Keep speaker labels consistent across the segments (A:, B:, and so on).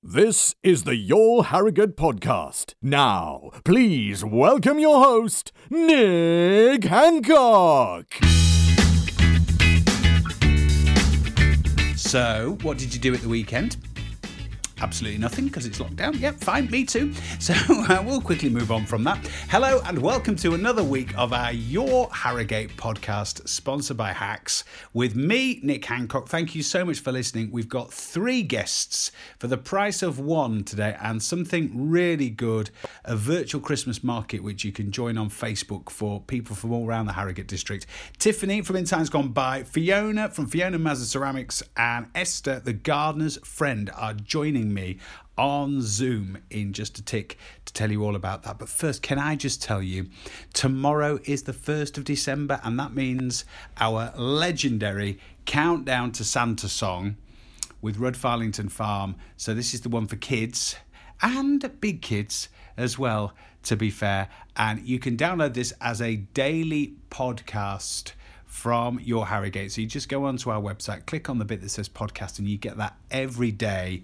A: This is the Your Harrogate podcast. Now, please welcome your host, Nick Hancock.
B: So, what did you do at the weekend? Absolutely nothing because it's locked down. Yep, fine, me too. So uh, we'll quickly move on from that. Hello and welcome to another week of our Your Harrogate podcast, sponsored by Hacks, with me, Nick Hancock. Thank you so much for listening. We've got three guests for the price of one today, and something really good a virtual Christmas market which you can join on Facebook for people from all around the Harrogate district. Tiffany from In Times Gone By, Fiona from Fiona Mazza Ceramics, and Esther, the gardener's friend, are joining me on Zoom in just a tick to tell you all about that. But first, can I just tell you, tomorrow is the 1st of December, and that means our legendary Countdown to Santa song with Rudd Farlington Farm. So, this is the one for kids and big kids as well, to be fair. And you can download this as a daily podcast from your Harrogate. So you just go onto our website, click on the bit that says podcast, and you get that every day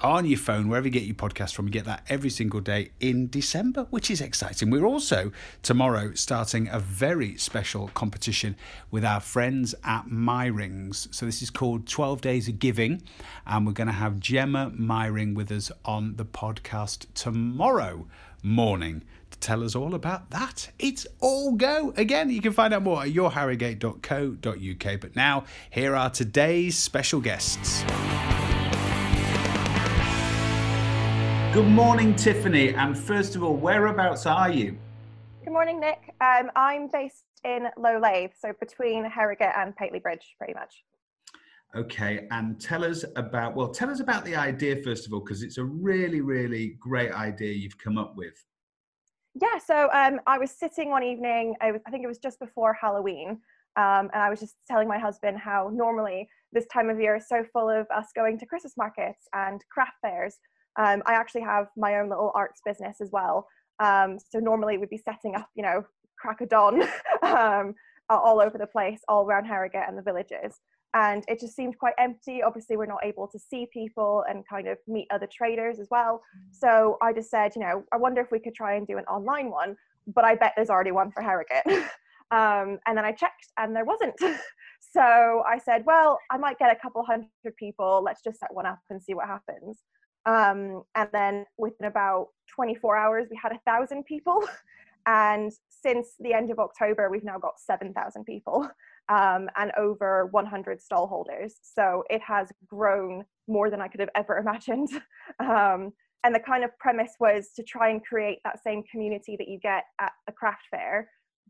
B: on your phone, wherever you get your podcast from. You get that every single day in December, which is exciting. We're also tomorrow starting a very special competition with our friends at Myrings. So this is called 12 Days of Giving, and we're going to have Gemma Myring with us on the podcast tomorrow morning to tell us all about that. It's all go. Again, you can find out more at yourharrogate.co.uk. But now, here are today's special guests. Good morning, Tiffany. And first of all, whereabouts are you?
C: Good morning, Nick. Um, I'm based in Low Laithe, so between Harrogate and Pateley Bridge, pretty much.
B: Okay, and tell us about, well, tell us about the idea first of all, because it's a really, really great idea you've come up with.
C: Yeah, so um, I was sitting one evening, I, was, I think it was just before Halloween, um, and I was just telling my husband how normally this time of year is so full of us going to Christmas markets and craft fairs. Um, I actually have my own little arts business as well. Um, so normally we'd be setting up, you know, crack a dawn um, all over the place, all around Harrogate and the villages. And it just seemed quite empty. Obviously, we're not able to see people and kind of meet other traders as well. So I just said, you know, I wonder if we could try and do an online one, but I bet there's already one for Harrogate. um, and then I checked and there wasn't. so I said, well, I might get a couple hundred people. Let's just set one up and see what happens. Um, and then within about 24 hours, we had a thousand people. And since the end of October, we've now got 7,000 people um, and over 100 stall holders. So it has grown more than I could have ever imagined. Um, and the kind of premise was to try and create that same community that you get at a craft fair,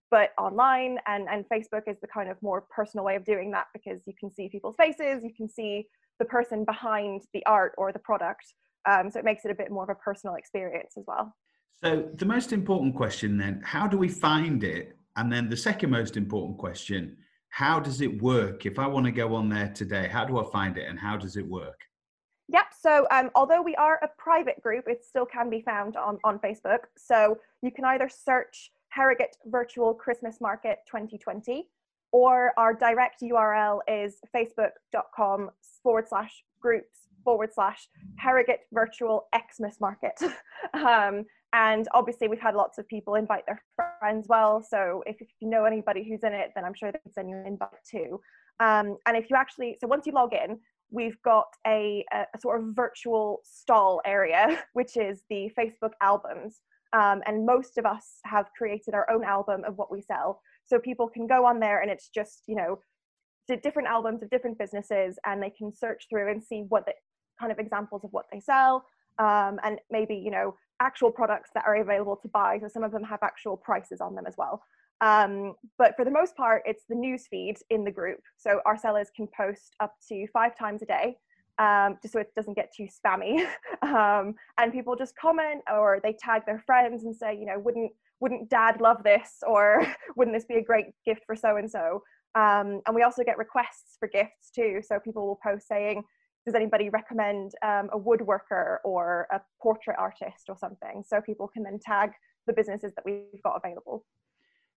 C: but online. And, and Facebook is the kind of more personal way of doing that because you can see people's faces, you can see the person behind the art or the product. Um, so it makes it a bit more of a personal experience as well.
B: So, the most important question then how do we find it? And then the second most important question how does it work? If I want to go on there today, how do I find it and how does it work?
C: Yep. So, um, although we are a private group, it still can be found on, on Facebook. So, you can either search Harrogate Virtual Christmas Market 2020 or our direct URL is facebook.com forward slash groups forward slash Harrogate Virtual Xmas Market. um, and obviously, we've had lots of people invite their friends well. So if, if you know anybody who's in it, then I'm sure they can send you an invite too. Um, and if you actually, so once you log in, we've got a, a, a sort of virtual stall area, which is the Facebook albums. Um, and most of us have created our own album of what we sell. So people can go on there and it's just, you know, different albums of different businesses and they can search through and see what the kind of examples of what they sell um, and maybe, you know, actual products that are available to buy. So some of them have actual prices on them as well. Um, but for the most part, it's the news feed in the group. So our sellers can post up to five times a day, um, just so it doesn't get too spammy. um, and people just comment or they tag their friends and say, you know, wouldn't wouldn't dad love this or wouldn't this be a great gift for so and so and we also get requests for gifts too so people will post saying does anybody recommend um, a woodworker or a portrait artist or something? So people can then tag the businesses that we've got available.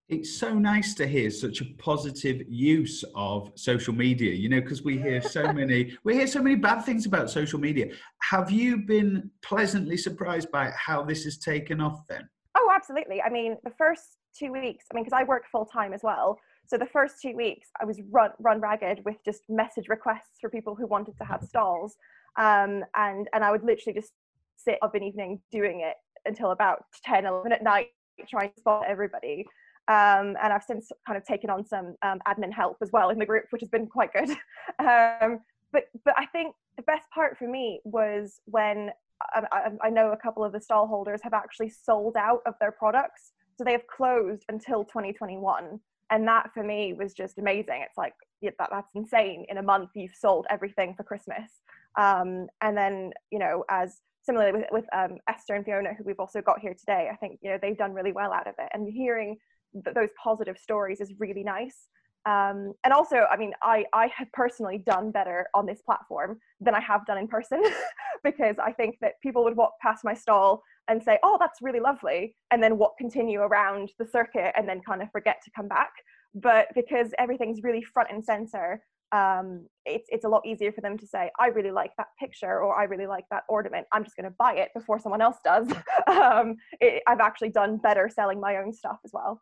B: It's so nice to hear such a positive use of social media you know because we hear so many we hear so many bad things about social media. Have you been pleasantly surprised by how this has taken off then?
C: Oh absolutely. I mean the first two weeks i mean because i work full time as well so the first two weeks i was run run ragged with just message requests for people who wanted to have stalls um, and and i would literally just sit up an evening doing it until about 10 11 at night trying to spot everybody um, and I've since kind of taken on some um, admin help as well in the group, which has been quite good. um, but but I think the best part for me was when I, I, I, know a couple of the stall holders have actually sold out of their products, so they have closed until 2021, and that for me was just amazing. It's like yeah, that, that's insane. In a month, you've sold everything for Christmas, um, and then you know as similarly with, with um, Esther and Fiona, who we've also got here today, I think you know they've done really well out of it. And hearing th- those positive stories is really nice. Um, and also, I mean, I, I have personally done better on this platform than I have done in person because I think that people would walk past my stall and say, oh, that's really lovely, and then walk continue around the circuit and then kind of forget to come back. But because everything's really front and center, um, it's, it's a lot easier for them to say, I really like that picture or I really like that ornament. I'm just going to buy it before someone else does. um, it, I've actually done better selling my own stuff as well.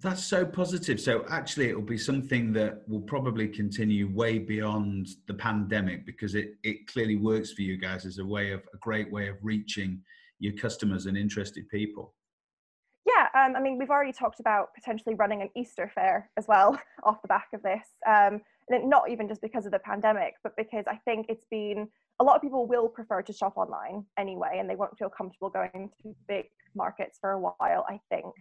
B: That's so positive. So actually, it will be something that will probably continue way beyond the pandemic because it it clearly works for you guys as a way of a great way of reaching your customers and interested people.
C: Yeah, um, I mean, we've already talked about potentially running an Easter fair as well off the back of this. Um, and not even just because of the pandemic, but because I think it's been a lot of people will prefer to shop online anyway, and they won't feel comfortable going to big markets for a while. I think.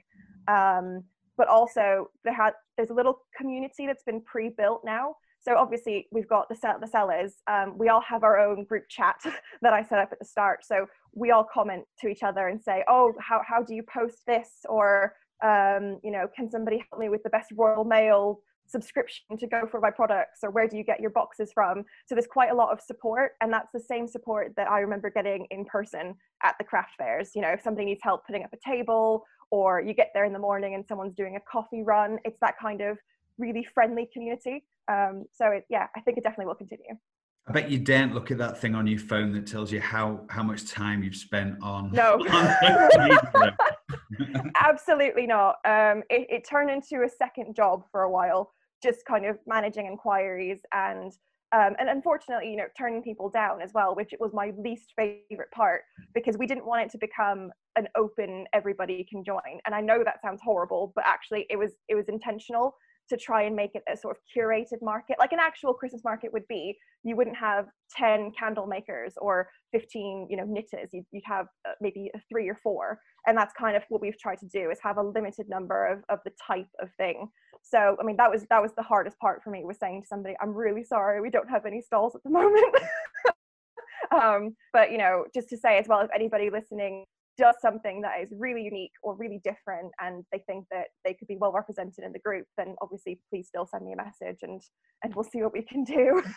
C: Um, but also there had there's a little community that's been pre-built now so obviously we've got the, sell- the sellers um, we all have our own group chat that i set up at the start so we all comment to each other and say oh how, how do you post this or um, you know can somebody help me with the best royal mail subscription to go for my products or where do you get your boxes from so there's quite a lot of support and that's the same support that i remember getting in person at the craft fairs you know if somebody needs help putting up a table or you get there in the morning and someone's doing a coffee run. It's that kind of really friendly community. Um, so it, yeah, I think it definitely will continue.
B: I bet you daren't look at that thing on your phone that tells you how how much time you've spent on.
C: No, absolutely not. Um, it, it turned into a second job for a while, just kind of managing inquiries and um, and unfortunately, you know, turning people down as well, which was my least favorite part because we didn't want it to become an open everybody can join. And I know that sounds horrible, but actually it was it was intentional to try and make it a sort of curated market like an actual christmas market would be you wouldn't have 10 candle makers or 15 you know knitters. You'd, you'd have uh, maybe three or four. And that's kind of what we've tried to do is have a limited number of, of the type of thing. So i mean that was that was the hardest part for me was saying to somebody i'm really sorry we don't have any stalls at the moment. Um, but you know just to say as well if anybody listening does something that is really unique or really different and they think that they could be well represented in the group then obviously please still send me a message and and we'll see what we can do.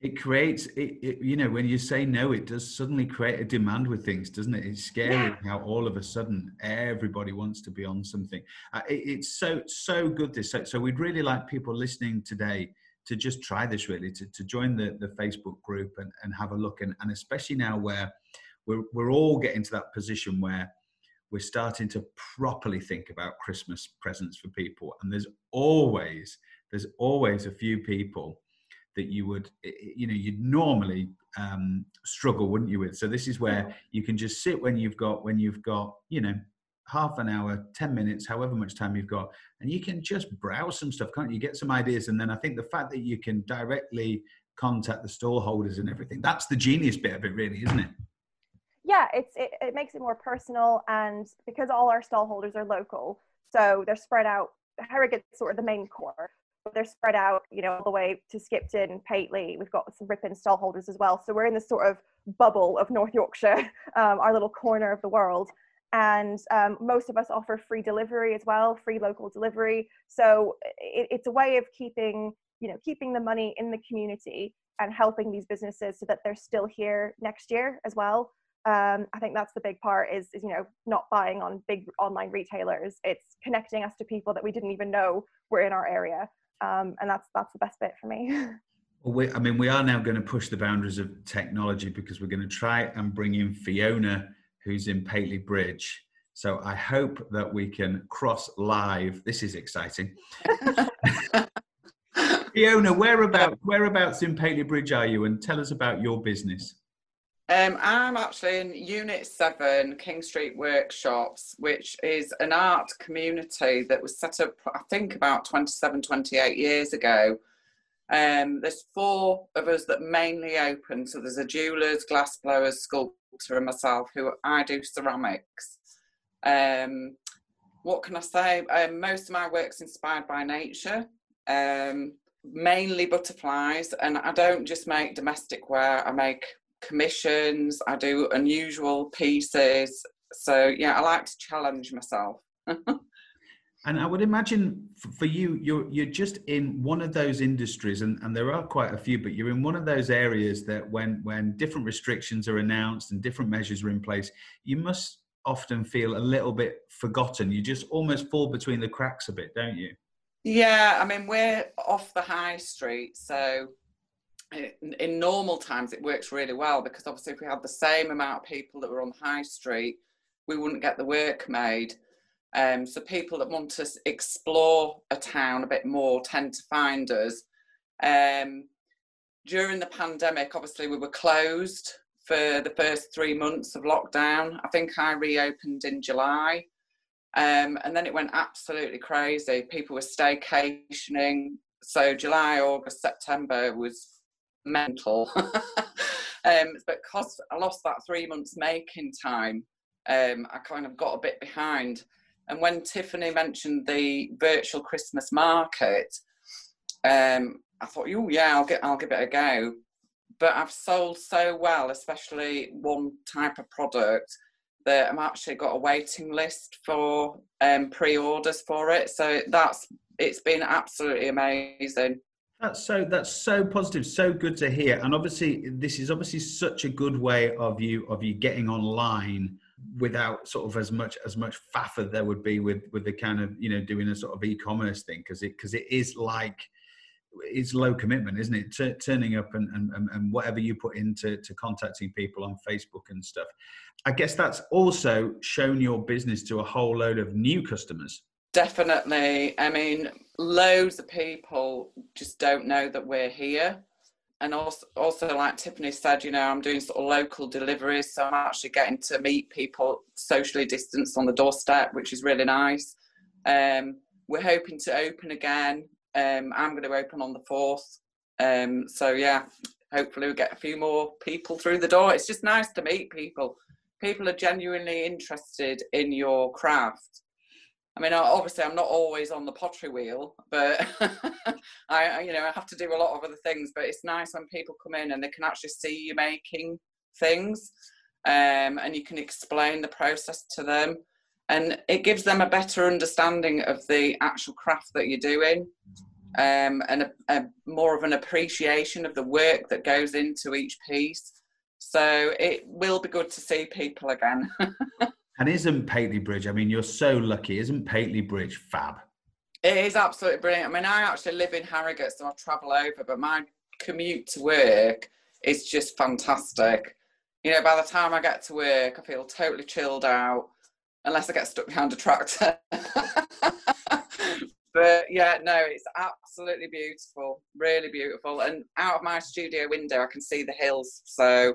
B: It creates it, it, you know when you say no it does suddenly create a demand with things doesn't it? It's scary yeah. how all of a sudden everybody wants to be on something. Uh, it, it's so so good this. So, so we'd really like people listening today to just try this really to, to join the, the facebook group and, and have a look and, and especially now where we're, we're all getting to that position where we're starting to properly think about Christmas presents for people. And there's always, there's always a few people that you would, you know, you'd normally um, struggle, wouldn't you, with? So this is where you can just sit when you've got, when you've got, you know, half an hour, 10 minutes, however much time you've got, and you can just browse some stuff, can't you? Get some ideas. And then I think the fact that you can directly contact the stall holders and everything, that's the genius bit of it, really, isn't it?
C: Yeah, it's it, it makes it more personal, and because all our stall holders are local, so they're spread out. Harrogate's sort of the main core, but they're spread out, you know, all the way to Skipton, Pateley. We've got some Ripon stall holders as well. So we're in this sort of bubble of North Yorkshire, um, our little corner of the world. And um, most of us offer free delivery as well, free local delivery. So it, it's a way of keeping, you know, keeping the money in the community and helping these businesses so that they're still here next year as well. Um, I think that's the big part is, is, you know, not buying on big online retailers. It's connecting us to people that we didn't even know were in our area. Um, and that's, that's the best bit for me.
B: Well, we, I mean, we are now going to push the boundaries of technology because we're going to try and bring in Fiona, who's in Pateley Bridge. So I hope that we can cross live. This is exciting. Fiona, whereabouts, whereabouts in Pateley Bridge are you? And tell us about your business.
D: Um, I'm actually in Unit 7, King Street Workshops, which is an art community that was set up, I think, about 27, 28 years ago. Um, there's four of us that mainly open. So there's a jeweller's, glass blowers, sculptor, and myself, who I do ceramics. Um, what can I say? Um, most of my work's inspired by nature. Um, mainly butterflies and I don't just make domestic wear, I make commissions, I do unusual pieces. So yeah, I like to challenge myself.
B: and I would imagine for you, you're you're just in one of those industries, and, and there are quite a few, but you're in one of those areas that when when different restrictions are announced and different measures are in place, you must often feel a little bit forgotten. You just almost fall between the cracks a bit, don't you?
D: Yeah, I mean, we're off the high street, so in, normal times it works really well because obviously, if we had the same amount of people that were on the high street, we wouldn't get the work made. Um, so, people that want to explore a town a bit more tend to find us. Um, during the pandemic, obviously, we were closed for the first three months of lockdown. I think I reopened in July. Um, and then it went absolutely crazy. People were staycationing. So July, August, September was mental. um, but because I lost that three months making time, um, I kind of got a bit behind. And when Tiffany mentioned the virtual Christmas market, um, I thought, oh yeah, I'll get, I'll give it a go. But I've sold so well, especially one type of product, that I'm actually got a waiting list for um, pre-orders for it. So that's it's been absolutely amazing.
B: That's so that's so positive, so good to hear. And obviously, this is obviously such a good way of you of you getting online without sort of as much as much faff there would be with with the kind of you know doing a sort of e-commerce thing because it because it is like it's low commitment, isn't it? T- turning up and, and, and whatever you put into to contacting people on Facebook and stuff. I guess that's also shown your business to a whole load of new customers.
D: Definitely. I mean, loads of people just don't know that we're here. And also, also, like Tiffany said, you know, I'm doing sort of local deliveries, so I'm actually getting to meet people socially distanced on the doorstep, which is really nice. Um, we're hoping to open again um, I'm going to open on the 4th. Um, so, yeah, hopefully we'll get a few more people through the door. It's just nice to meet people. People are genuinely interested in your craft. I mean, obviously, I'm not always on the pottery wheel, but I, you know, I have to do a lot of other things. But it's nice when people come in and they can actually see you making things, um, and you can explain the process to them and it gives them a better understanding of the actual craft that you're doing um, and a, a, more of an appreciation of the work that goes into each piece so it will be good to see people again
B: and isn't Pateley Bridge I mean you're so lucky isn't Pateley Bridge fab
D: it is absolutely brilliant I mean I actually live in Harrogate so I travel over but my commute to work is just fantastic you know by the time I get to work I feel totally chilled out unless I get stuck behind a tractor. but yeah, no, it's absolutely beautiful, really beautiful. And out of my studio window, I can see the hills. So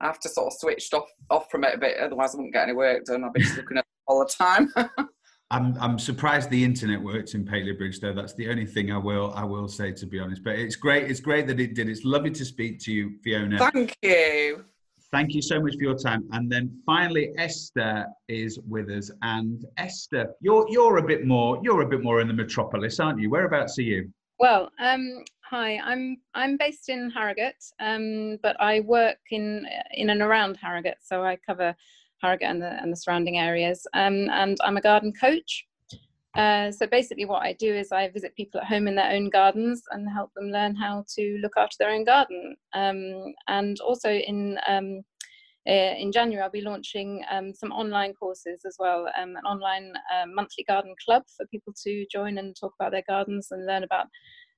D: I have to sort of switch off off from it a bit, otherwise I wouldn't get any work done. I'll be just looking at it all the time.
B: I'm I'm surprised the internet works in Pateley Bridge though. That's the only thing I will I will say to be honest. But it's great. It's great that it did. It's lovely to speak to you, Fiona.
D: Thank you.
B: Thank you so much for your time. And then finally, Esther is with us. And Esther, you're you're a bit more you're a bit more in the metropolis, aren't you? Whereabouts are you?
E: Well, um, hi. I'm I'm based in Harrogate, um, but I work in in and around Harrogate, so I cover Harrogate and the and the surrounding areas. Um, and I'm a garden coach. Uh, so basically, what I do is I visit people at home in their own gardens and help them learn how to look after their own garden. Um, and also in um, uh, in January, I'll be launching um, some online courses as well, um, an online uh, monthly garden club for people to join and talk about their gardens and learn about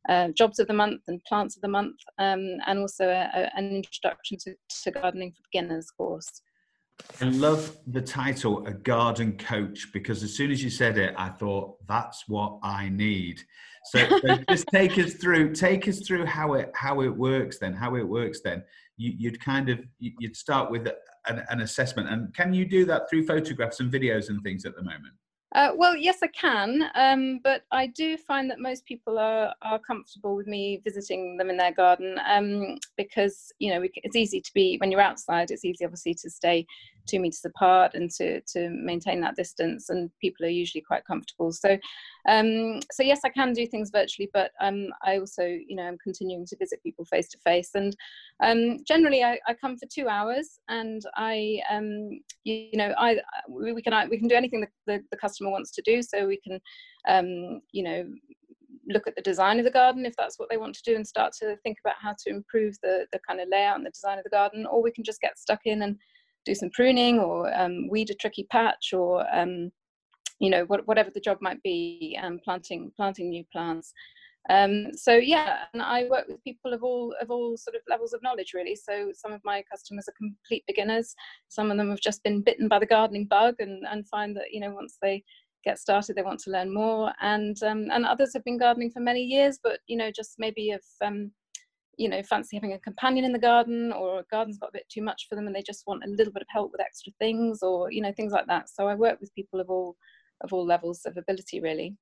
E: uh, jobs of the month and plants of the month, um, and also a, a, an introduction to, to gardening for beginners course.
B: I love the title, a garden coach, because as soon as you said it, I thought that's what I need. So, so just take us through, take us through how it how it works. Then, how it works. Then, you, would kind of you'd start with an, an assessment, and can you do that through photographs and videos and things at the moment?
E: Uh, well, yes, I can, um, but I do find that most people are, are comfortable with me visiting them in their garden um, because you know it's easy to be when you're outside. It's easy, obviously, to stay two meters apart and to to maintain that distance, and people are usually quite comfortable. So, um, so yes, I can do things virtually, but um, I also, you know, I'm continuing to visit people face to face, and um, generally I, I, come for two hours, and I, um, you, you, know, I we, we can we can do anything the, the, the customer wants to do, so we can, um, you know, look at the design of the garden if that's what they want to do and start to think about how to improve the, the kind of layout and the design of the garden or we can just get stuck in and do some pruning or um, weed a tricky patch or um, you know what, whatever the job might be um, planting planting new plants. Um, so yeah and i work with people of all of all sort of levels of knowledge really. So some of my customers are complete beginners. Some of them have just been bitten by the gardening bug and and find that you know once they get started they want to learn more. And um, and others have been gardening for many years but you know just maybe have um, you know fancy having a companion in the garden or a garden's got a bit too much for them and they just want a little bit of help with extra things or you know things like that. So i work with people of all of all levels of ability really.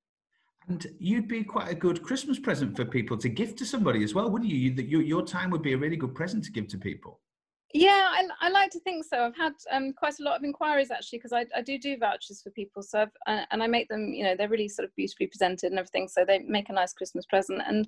B: And you'd be quite a good christmas present for people to give to somebody as well wouldn't you? That your, your time would be a really good present to give to people
E: yeah, I, I like to think so. I've had um, quite a lot of inquiries actually because I, I do do vouchers for people. So I've, uh, and I make them, you know, they're really sort of beautifully presented and everything. So they make a nice Christmas present. And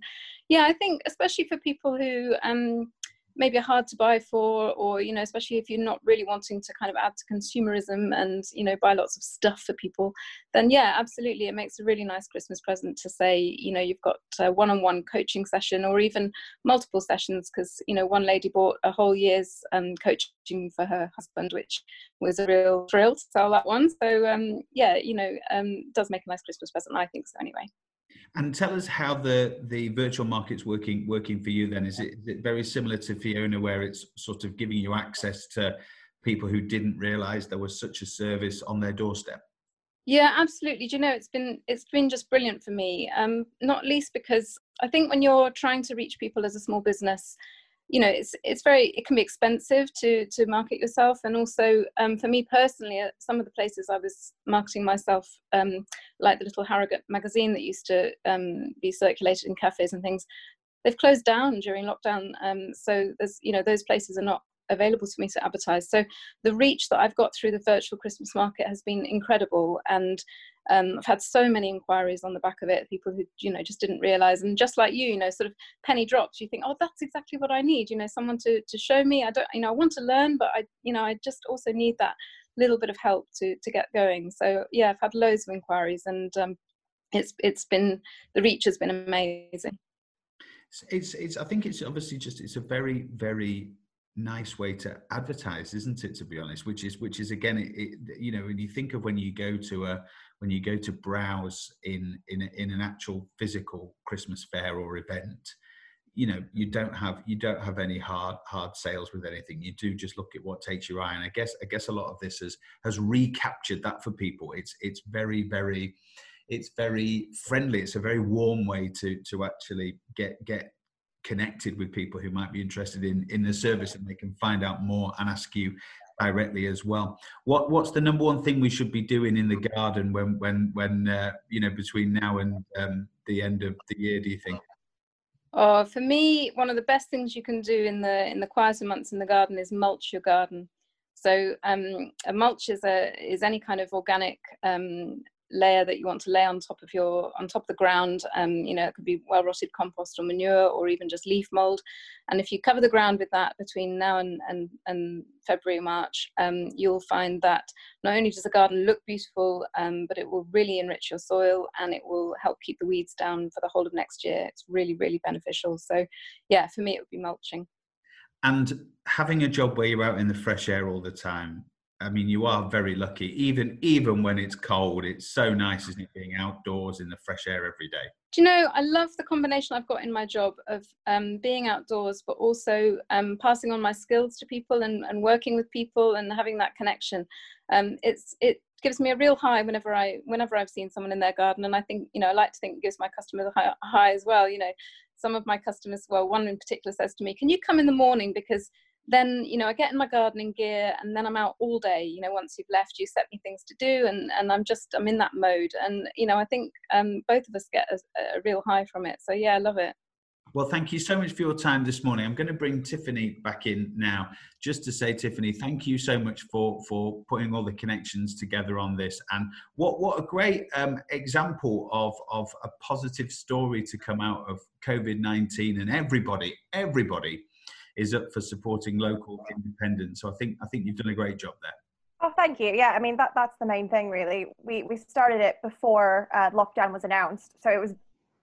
E: yeah, I think especially for people who um, maybe hard to buy for or you know especially if you're not really wanting to kind of add to consumerism and you know buy lots of stuff for people then yeah absolutely it makes a really nice christmas present to say you know you've got a one-on-one coaching session or even multiple sessions because you know one lady bought a whole year's um, coaching for her husband which was a real thrill to sell that one. So um, yeah you know um, does make a nice christmas present i think so anyway
B: and tell us how the the virtual market's working working for you. Then is it, is it very similar to Fiona, where it's sort of giving you access to people who didn't realise there was such a service on their doorstep?
E: Yeah, absolutely. Do you know it's been it's been just brilliant for me. Um, not least because I think when you're trying to reach people as a small business, you know it's it's very it can be expensive to to market yourself. And also um, for me personally at some of the places i was marketing myself um, like the little harrogate magazine that used to um, be circulated in cafes and things they've closed down during lockdown. Um, so there's you know those places are not available to me to advertise. So the reach that i've got through the virtual christmas market has been incredible. And um, I've had so many inquiries on the back of it, people who you know just didn't realize, and just like you, you know, sort of penny drops. You think, oh, that's exactly what I need. You know, someone to to show me. I don't, you know, I want to learn, but I, you know, I just also need that little bit of help to to get going. So yeah, I've had loads of inquiries, and um, it's it's been the reach has been amazing.
B: It's it's. I think it's obviously just it's a very very nice way to advertise isn't it to be honest which is which is again it, it, you know when you think of when you go to a when you go to browse in in in an actual physical Christmas fair or event, you know you don't have you don't have any hard hard sales with anything. You do just look at what takes your eye, and I guess I guess a lot of this has has recaptured that for people. It's it's very very it's very friendly. It's a very warm way to to actually get get connected with people who might be interested in in the service and they can find out more and ask you directly as well. What what's the number one thing we should be doing in the garden when when when uh, you know between now and um, the end of the year? Do you think?
E: Oh, for me, one of the best things you can do in the in the quieter months in the garden is mulch your garden. So um, a mulch is a is any kind of organic um, layer that you want to lay on top of your on top of the ground. Um, you know it could be well rotted compost or manure or even just leaf mold. And if you cover the ground with that between now and and, and february march um, you'll find that not only does the garden look beautiful um, but it will really enrich your soil and it will help keep the weeds down for the whole of next year. It's really really beneficial. So yeah for me it would be mulching.
B: And having a job where you're out in the fresh air all the time, I mean, you are very lucky. Even even when it's cold, it's so nice, isn't it, being outdoors in the fresh air every day?
E: Do you know, I love the combination I've got in my job of um, being outdoors, but also um, passing on my skills to people and, and working with people and having that connection. Um, it's it gives me a real high whenever I whenever I've seen someone in their garden, and I think you know I like to think it gives my customers a high, high as well. You know, some of my customers, well, one in particular says to me, "Can you come in the morning because then you know i get in my gardening gear and then i'm out all day you know once you've left you set me things to do and and i'm just i'm in that mode and you know i think um, both of us get a, a real high from it so yeah i love it
B: well, thank you so much for your time this morning. I'm going to bring Tiffany back in now, just to say, Tiffany, thank you so much for for putting all the connections together on this. And what what a great um, example of of a positive story to come out of COVID nineteen and everybody, everybody is up for supporting local independence. So I think I think you've done a great job there.
C: Oh, thank you. Yeah, I mean that that's the main thing, really. We we started it before uh, lockdown was announced, so it was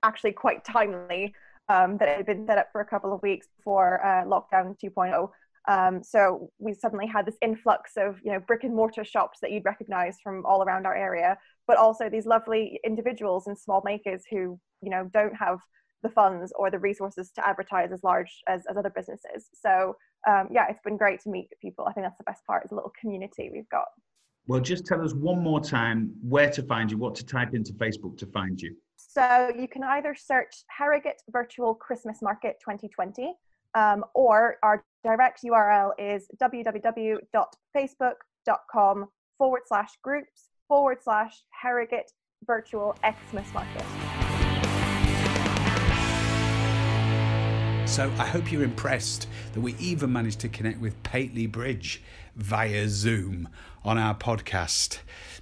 C: actually quite timely um, that it had been set up for a couple of weeks before uh, lockdown 2.0. Um, so we suddenly had this influx of you know brick and mortar shops that you'd recognize from all around our area, but also these lovely individuals and small makers who you know don't have the funds or the resources to advertise as large as, as other businesses. So um, yeah, it's been great to meet people. I think that's the best part is a little community we've got.
B: Well, just tell us one more time where to find you, what to type into Facebook to find you.
C: So you can either search Harrogate Virtual Christmas Market 2020 um, or our direct URL is www.facebook.com forward slash groups forward slash Harrogate Virtual Xmas Market.
B: So I hope you're impressed that we even managed to connect with Pateley Bridge via Zoom on our podcast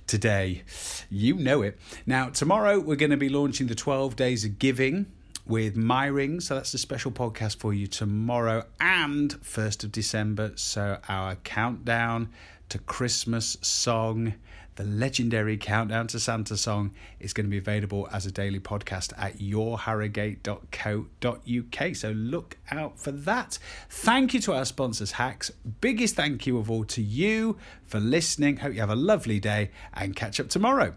B: today. You know it. Now, tomorrow we're going to be launching the 12 Days of Giving with Myring. So that's a special podcast for you tomorrow and 1st of December. So our countdown to Christmas song the legendary Countdown to Santa song is going to be available as a daily podcast at yourharrogate.co.uk. So look out for that. Thank you to our sponsors, Hacks. Biggest thank you of all to you for listening. Hope you have a lovely day and catch up tomorrow.